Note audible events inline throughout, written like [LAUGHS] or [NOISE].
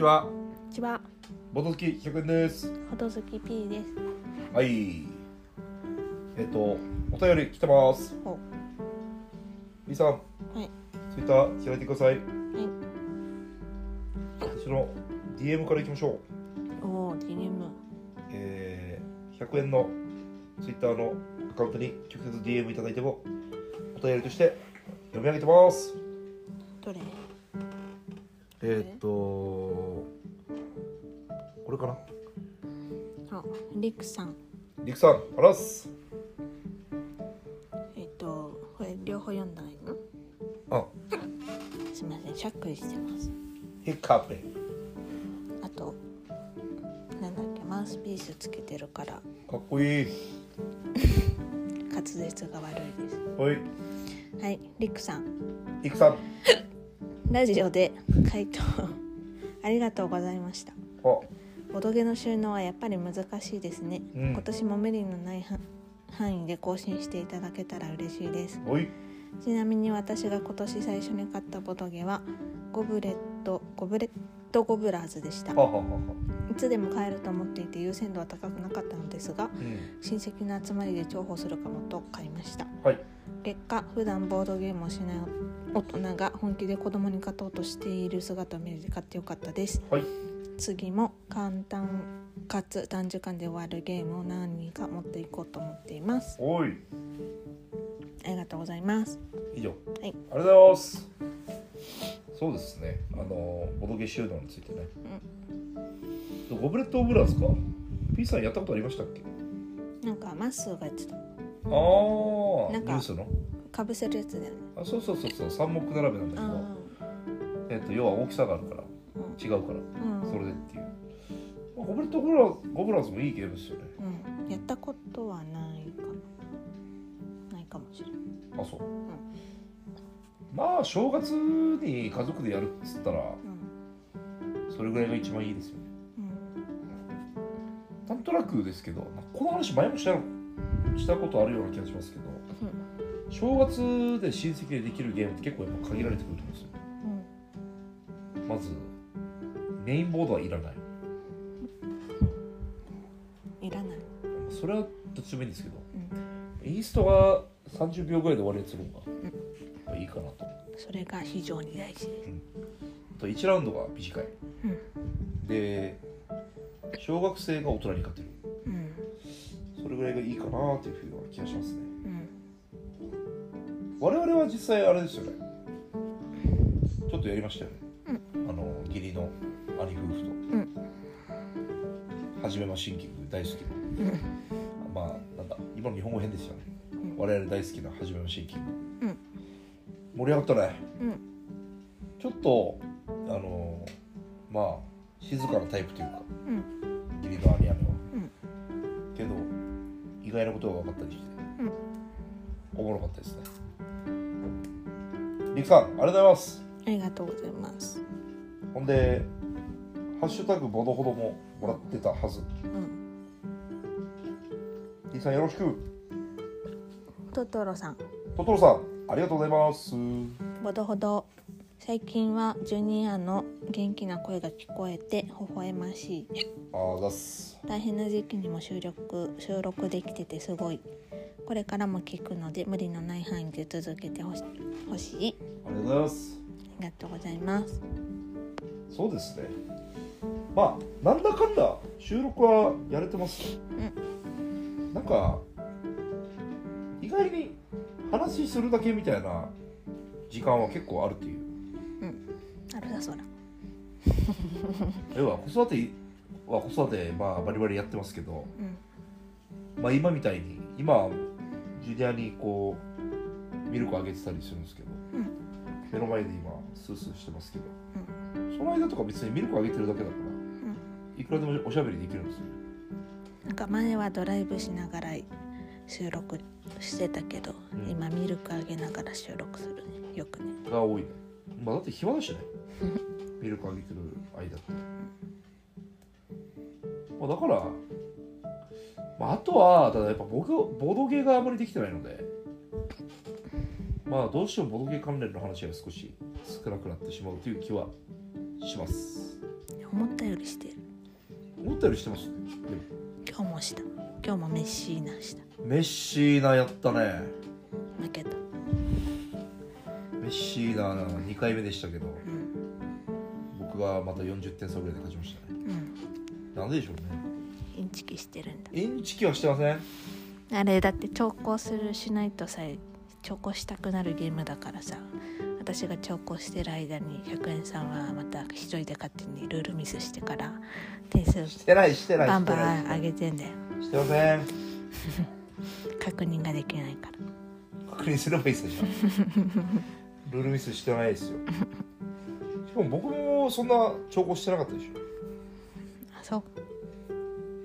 ちは。こんにちは、ボト好き100円です。ほどずき P です。はい。えっと、お便り来てます。お、はみーさん、い、ツイッター開いてください。はい、私の DM からいきましょう。おー、DM。えー、100円のツイッターのアカウントに直接 DM いただいても、お便りとして読み上げてます。どれ？えーっと、これかな？あ、りくさん。りくさん、あらっす。えっと、これ両方読んだらいいの。あ、すみません、しゃっくりしてます。ヒカペ。あと。なんだっけ、マウスピースつけてるから、かっこいい。[LAUGHS] 滑舌が悪いです。はい。はい、りくさん。りくさん。[LAUGHS] ラジオで回答。[LAUGHS] ありがとうございました。あ、ボドゲの収納はやっぱり難しいですね。うん今年も無理のない範囲で更新していただけたら嬉しいです。おい。ちなみに私が今年最初に買ったボドゲはゴブレットゴブレットゴブラーズでしたはははは。いつでも買えると思っていて優先度は高くなかったのですがうん。親戚の集まりで重宝するかもと買いましたはい。結果普段ボードゲームをしない大人が本気で子供に勝とうとしている姿を見れて買ってよかったですはい。次も簡単かつ短時間で終わるゲームを何人か持っていこうと思っていますおい。ありがとうございます以上。はいありがとうございます。そうですね。あのボドゲ収納についてね。ゴブレットゴブラーズか。P さんやったことありましたっけ？なんかマッスーが言ってたああ。なんかニュースの？かぶせるやつだよね。あ、そうそうそうそう。三目並べなんだけあど、えっと要は大きさがあるから。ー違うから、うん。うんそれでっていう。まあゴブレットオブラゴブラーズもいいゲームですよね。うん。やったことはないかなないかもしれないあ、そう。まあ正月に家族でやるっつったらうん。それぐらいが一番いいですよね。うん。なんとなくですけど、まあこの話前もしたしたことあるような気がしますけど、正月で親戚でできるゲームって結構やっぱ限られてくると思うんですよ。うんまず、メインボードはいらない。いらないそれはどっちでもいいんですけど、うんインストが30秒ぐらいで終わるやつの方がいいかなと。それが非常に大事あと1ラウンドが短い。うんで、小学生が大人に勝てる。うんそれぐらいがいいかなというふうな気がしますね。うん我々は実際あれですよね。ちょっとやりましたよね、あの義理の兄夫婦と、ん。はじめまシンキング大好きな。うん。まあなんだ今の日本語変ですよね、うん。我々大好きなはじめまシンキング、うん。盛り上がったね。うん。ちょっとあのまあ静かなタイプというか。うん。義理の兄姉は、うん。けど意外なことが分かったりして、うん。おもろかったですねりくさんありがとうございますありがとうございますほんで、ハッシュタグボドほどももらってたはず。うんリーさんよろしく。トトロさんトトロさん、ありがとうございます。ほどほど最近はジュニアの元気な声が聞こえて微笑ましいあーざっす。大変な時期にも収録収録できててすごいこれからも聞くので無理のない範囲で続けてほしほしいありがとうございます。ありがとうございますそうですね。まあ、なんだかんだ収録はやれてます。なんか、意外に話するだけみたいな時間は結構あるっていう。あるだそら要は子育ては子育て、まあ、バリバリやってますけど、うんまあ、今みたいに今ジュニアにこうミルクあげてたりするんですけど、うん。目の前で今スースーしてますけど、その間とか別にミルクあげてるだけだから、いくらでもおしゃべりできるんですよ。なんか前はドライブしながら収録してたけど、うん。今ミルクあげながら収録するね。よくね。が多いね。まあだって暇だしね。ミルクあげてる間って、まあ、だから、まあ、あとはただやっぱ僕ボードゲーがあまりできてないので。まあどうしてもボードゲー関連の話が少し少なくなってしまうという気はします。思ったよりしてる。思ったよりしてます。ね今日もした今日もメッシーナした。メッシーナやったね。負けた。メッシーナ2回目でしたけど。うん。僕がまた40点差ぐらいで勝ちましたね。うん。なんででしょうねしてるんだ。インチキはしてません？あれだって調校するしないとさえ調校したくなるゲームだからさ。私が調校してる間に100円さんはまた一人で勝手にルールミスしてから点数してないしてないバンしてなバン上いげてんだよ。してません。[LAUGHS] 確認ができないから。確認すればいいですよ。じゃあルールミスしてないですよ。しかも僕もそんな兆候してなかったでしょ。あそう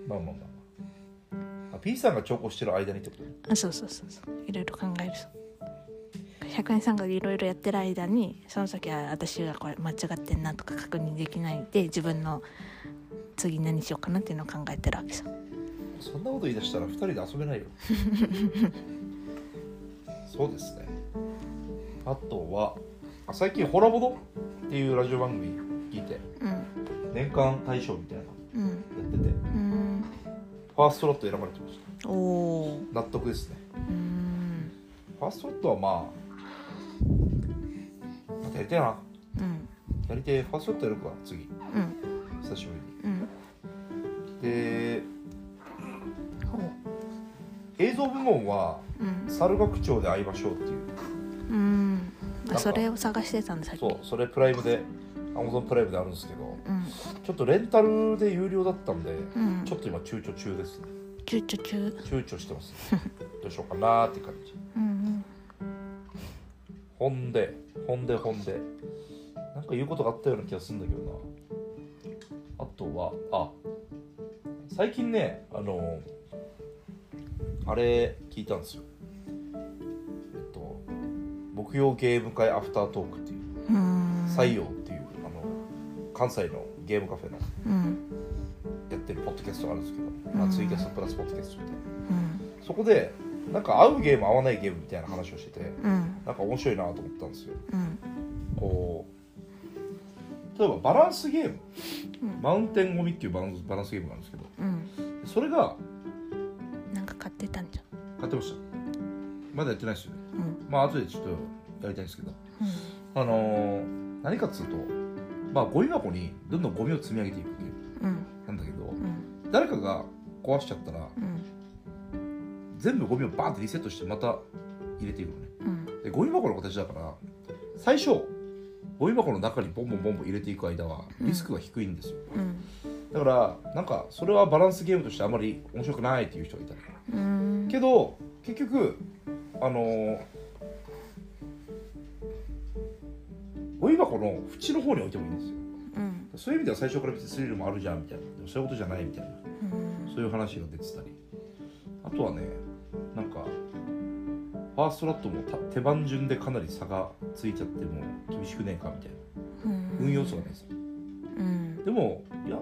まあまあまあまあ。あ P さんが兆候してる間にってこと？ねあそうそうそうそう。いろいろ考えるさ100円さんがいろいろやってる間にその時は私がこれ間違ってんなとか確認できないで自分の次何しようかなっていうのを考えてるわけさ。そんなこと言い出したら2人で遊べないよ。[LAUGHS] そうですね。あとはあ最近「ホラボド」っていうラジオ番組聞いてうん。年間大賞みたいなファーストロット選ばれてました。おお納得ですね。うん。ファーストロットはまあまたやりたいな。うん。やりてえファーストロットやるか次。うん。久しぶりうん。にで映像部門はうん。猿楽町で会いましょうっていう。うん。それを探してたんださっき。そうそれプライムで Amazon プライムであるんですけど。うんちょっとレンタルで有料だったんでうん。ちょっと今躊躇中ですね。躊躇中。躊躇してます。[LAUGHS] どうしようかなーって感じ。うんほんでほんでほんで。なんか言うことがあったような気がするんだけどな。あとはあ最近ねあのあれ聞いたんですよ。えっと木曜ゲーム会アフタートークっていう。うん。採用っていうあの関西のゲームカフェのうん。やってるポッドキャストがあるんですけど、うん。まあ、ツイキャストプラスポッドキャストみたいな。うん。そこでなんか合うゲーム合わないゲームみたいな話をしててうん。なんか面白いなと思ったんですよ。うん。こう例えばバランスゲーム。うん。マウンテンゴミっていうバランスバランスゲームがあるんですけどうん。それがなんか買ってたんじゃん。買ってました。まだやってないですよね。うん。まあ後でちょっとやりたいんですけど。うん。あのー何かっつうとまあゴミ箱にどんどんゴミを積み上げていくゲームうんなんだけどうん。誰かが壊しちゃったらうん。全部ゴミをバーンってリセットしてまた入れていくのね。うん。でゴミ箱の形だから最初ゴミ箱の中にボンボンボンボン入れていく間はリスクが低いんですよ、うんだからなんかそれはバランスゲームとしてあまり面白くないっていう人がいたけど結局あのーゴミ箱の縁の方に置いてもいいんですよ。うん。そういう意味では最初から別にスリルもあるじゃんみたいな。でもそういうことじゃないみたいな。うん。そういう話が出てたり。あとはねなんかファーストラットもた手番順でかなり差がついちゃっても厳しくねえかみたいな。うん。運要素がないですよ。うん。でもいや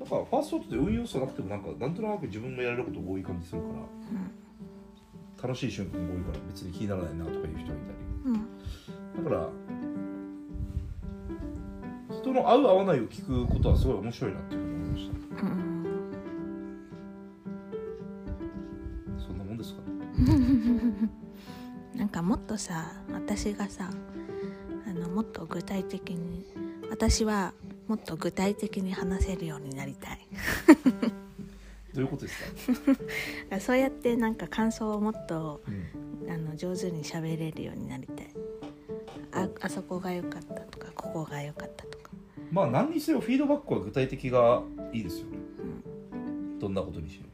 なんかファーストラットって運要素なくてもなんかなんとなく自分がやれること多い感じするから楽しい瞬間も多いから別に気にならないなとかいう人がいたうん。りだから人の合う合わないを聞くことはすごい面白いなっていうふうに思いましうん。たそんなもんですかね。なんかもっとさ私がさあのもっと具体的に私はもっと具体的に話せるようになりたい。どういうことですか、[LAUGHS] そうやってなんか感想をもっとうん。あの上手に喋れるようになりたい。ああそこが良かったとかここが良かったとかまあ何にせよフィードバックは具体的がいいですよね、どんなことにしろ。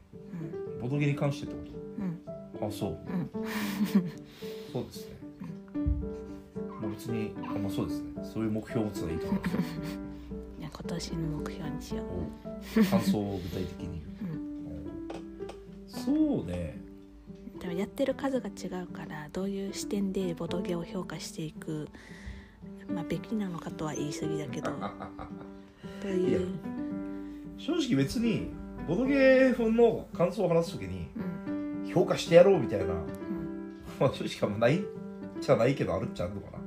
うん。ボドゲに関してってこうん。とあそう。うん。[LAUGHS] そうですね。もう別にあまあそうですね。そういう目標を持つのはいいと思います [LAUGHS] 今年の目標にしよお感想を具体的に [LAUGHS] そうね。うでもやってる数が違うからどういう視点でボドゲを評価していく、まあ、べきなのかとは言い過ぎだけど。どういう。正直別にボドゲーの感想を話すときにうん。評価してやろうみたいなうん。まあ正直あんまないじゃないけどあるっちゃあるのかな。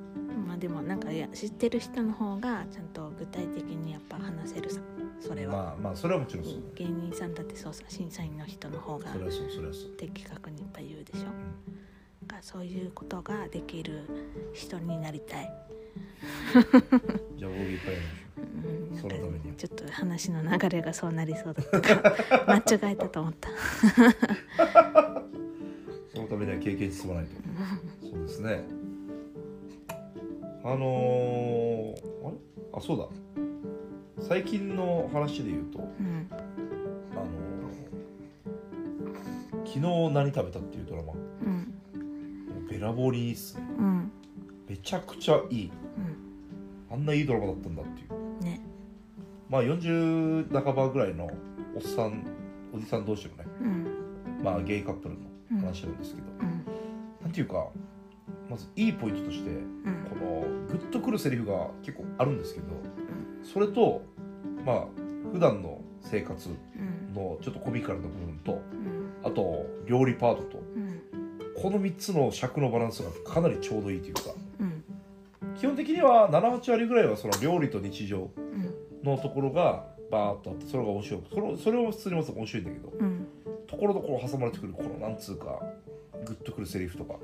まあでもなんかいや知ってる人の方がちゃんと具体的にやっぱ話せるさそれは、まあまあそれはもちろんそう。芸人さんだってそうさ審査員の人の方がそれはそうそれはそう。的確にいっぱい言うでしょ、だからそういうことができる人になりたい、[LAUGHS] じゃあ僕いっぱいやりましょう。そのためにちょっと話の流れがそうなりそうだったから [LAUGHS] 間違えたと思った。う [LAUGHS] そのためには経験積まないと。そうですね。あのー、あれ？あそうだ。最近の話で言うとうん。あのー、昨日何食べたっていうドラマ。うん。べらぼうにいいっすね。うんめちゃくちゃいい。うん。あんないいドラマだったんだっていう。ね。まあ40半ばぐらいのおっさんおじさん同士のねうん。まあゲイカップルの話なんですけど、うん。なんていうかまずいいポイントとしてうん。このグッとくるセリフが結構あるんですけどそれとまあ普段の生活うん。のちょっとコミカルな部分とうん。あと料理パートとうん。この3つの尺のバランスがかなりちょうどいいというか。うん基本的には78割ぐらいはその料理と日常うんのところがバーっとあってそれが面白いそれそれは普通にまず面白いんだけどうんところどころ挟まれてくるこのなんつうかグッとくるセリフとか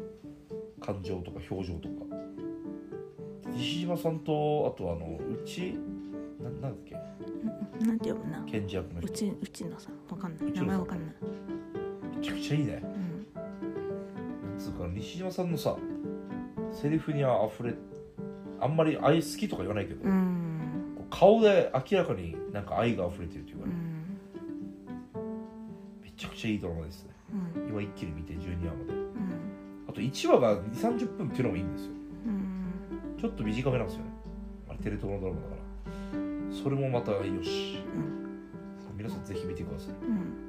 感情とか表情とか。西島さんとあとあのうちななんだっけ？なんて読むな検事役の人。うちうちのさわかんない。名前わかんない。めちゃくちゃいいね。うんつうか西島さんのさセリフにあふれあんまり愛好きとか言わないけど、うん。顔で明らかになんか愛が溢れてるというかね、うん。めちゃくちゃいいドラマですね。うん。今一気に見て12話まで。うん。あと1話が2 3 0分っていうのもいいんですよ。うん。ちょっと短めなんですよね。あれテレ東のドラマだから。それもまたよし。うん。皆さんぜひ見てください。うん。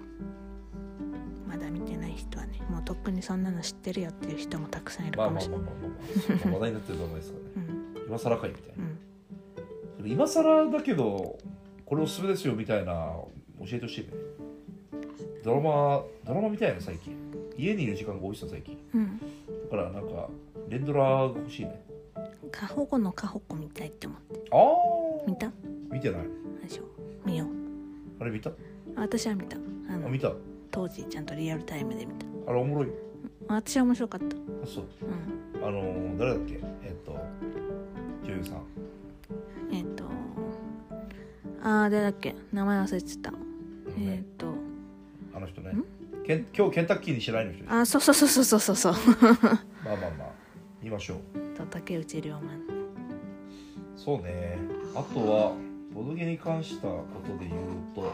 まだ見てない人はねもうとっくにそんなの知ってるよっていう人もたくさんいるまあかもしれまあまあまないあまあ、まあ、話題になってるドラマですからね。うん今更かいみたいな。うん。今更だけどこれおすすめですよみたいな教えてほしいね。ドラマドラマみたいな最近。家にいる時間が多いさ最近。うん。だからなんか連ドラが欲しいね。過保護の過保護見たいって思って。ああ見た？見てない。でしょ。見よう。あれ見た？あ私は見た。あのあ見た？当時ちゃんとリアルタイムで見た。あれおもろい私は面白かった。あそう。うん。あのー誰だっけ？えっと女優さん。えっ、とあー誰だっけ？名前忘れてた。えっ、ねとあの人ね。ケン今日ケンタッキーにしないの人あそうそうそうそうそうそう。まあまあまあ。見ましょう。と竹内涼真そうね。あとはボドゲに関したことで言うと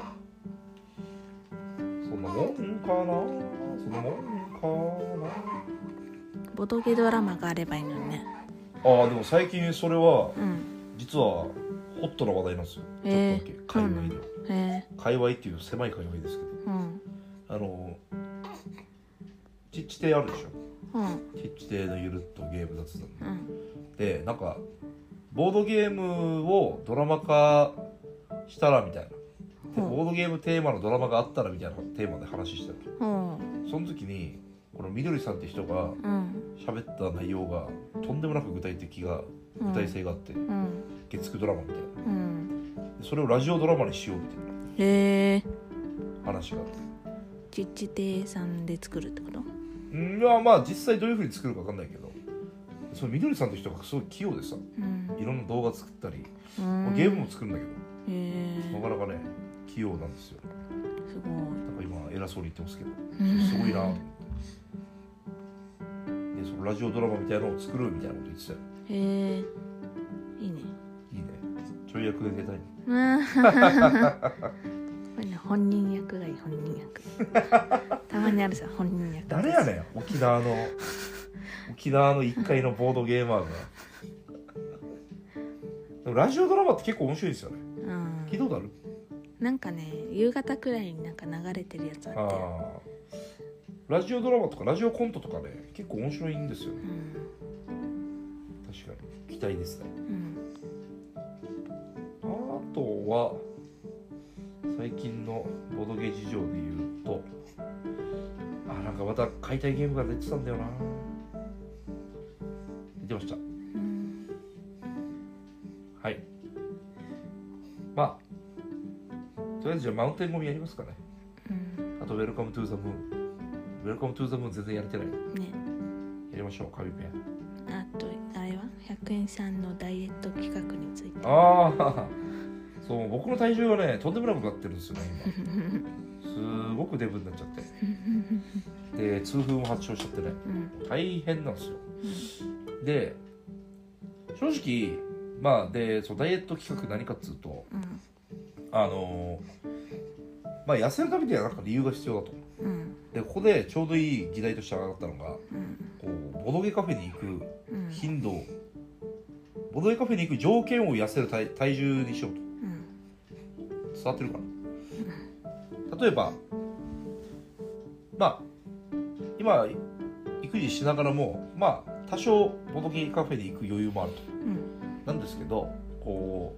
そんなもんかな？そんなもんかボドゲドラマがあればいいのにね。なああでも最近それはうん。実はホットな話題なんですよ。ちょえっとだけ。界隈ではへえ界隈っていう狭い界隈ですけど。うん。あのチッチ亭あるでしょ。うん。チッチ亭のゆるっとゲーム雑談うん。でなんかボードゲームをドラマ化したらみたいな。でうん。ボードゲームテーマのドラマがあったらみたいなテーマで話してたの。うん。その時にこのみどりさんって人がうん。喋った内容がとんでもなく具体的が具体性があって、うん。月9ドラマみたいな。うん。でそれをラジオドラマにしようみたいへえな話があって。ちっち亭さんで作るってこと？うんいやまあ実際どういうふうに作るか分かんないけど。そのみどりさんって人がすごい器用でさうん。いろんな動画作ったり、うん。ゲームも作るんだけど、なかなかね器用なんですよ。すごい。なんか今偉そうに言ってますけどうん。すごいなと思ってでそのラジオドラマみたいなのを作るみたいなこと言ってたよ。へえ。いいね。いいね。ちょい役で出たいね本人役がいい本人役。[LAUGHS] たまにあるさ本人役。誰やねん沖縄の沖縄の1階のボードゲーマーが。でもラジオドラマって結構面白いですよね。うん。聞いたことある？なんかね夕方くらいになんか流れてるやつあってラジオドラマとかラジオコントとかね結構面白いんですよね。うん。確かに。期待ですね。うん。あとは最近のボドゲ事情で言うとあなんかまた買いたいゲームが出てたんだよな。出てました。うん。はい。まあとりあえずじゃあマウンテンゴミやりますかね。うん。あと Welcome to the Moon Welcome to the Moon 全然やれてない。ね。やりましょう紙ペン。あとあれは？100円さんのダイエット企画について。ああそう僕の体重がねとんでもなくなってるんですよね今。[LAUGHS] すごくデブになっちゃって。[LAUGHS] で痛風も発症しちゃってね。うん。大変なんですよ。で正直まあでそのダイエット企画何かっつうとうん。あのーまあ痩せるためにはなんか理由が必要だと。うんでここでちょうどいい議題として上がったのがうん。こうボドゲカフェに行くうん。頻度ボドゲカフェに行く条件を痩せる体体重にしようと。うん。伝わってるかな？例えばまあ今育児しながらもまあ多少ボドゲカフェに行く余裕もあると。うん。なんですけどこ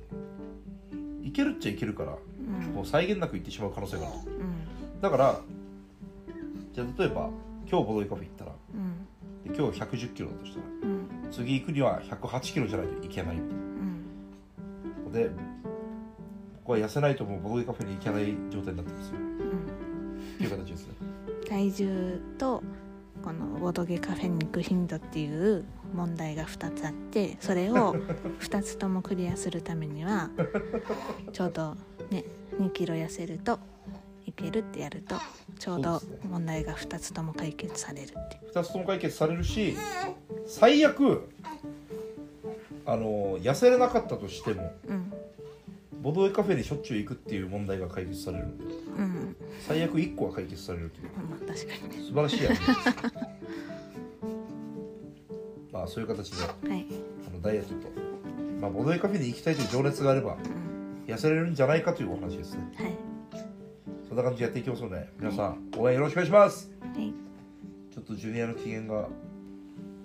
ういけるっちゃいけるからうん。こう際限なく行ってしまう可能性があると。うん。だからじゃあ例えば今日ボドゲカフェ行ったらうん。で今日1 1 0キロだとしたらうん。次行くには108キロじゃないといけないみたいなうん。ので僕は痩せないともうボドゲカフェに行けない状態になってますよ。うん。っていう形ですね。体重とこのボドゲカフェに行く頻度っていう問題が2つあってそれを [LAUGHS] 2つともクリアするためにはちょうどね2キロ痩せるといけるってやるとちょうど問題が2つとも解決されるっていう。2つとも解決されるし最悪あの痩せれなかったとしてもうん。ボドゲカフェにしょっちゅう行くっていう問題が解決されるのでうん。最悪1個は解決されるという。まあ確かに。ね素晴らしいアイデアです。[LAUGHS] まあそういう形ではい、あのダイエットと、まあ、ボドゲカフェに行きたいという情熱があればうん、痩せれるんじゃないかというお話ですね。はい。そんな感じでやっていきますので皆さん応援よろしくお願いします。はい。ちょっとジュニアの機嫌が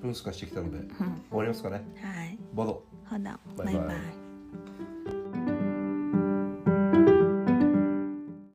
ブンスカしてきたのでうん。終わりますかね。はい。ボド。ほな。バイバイ。バイバイ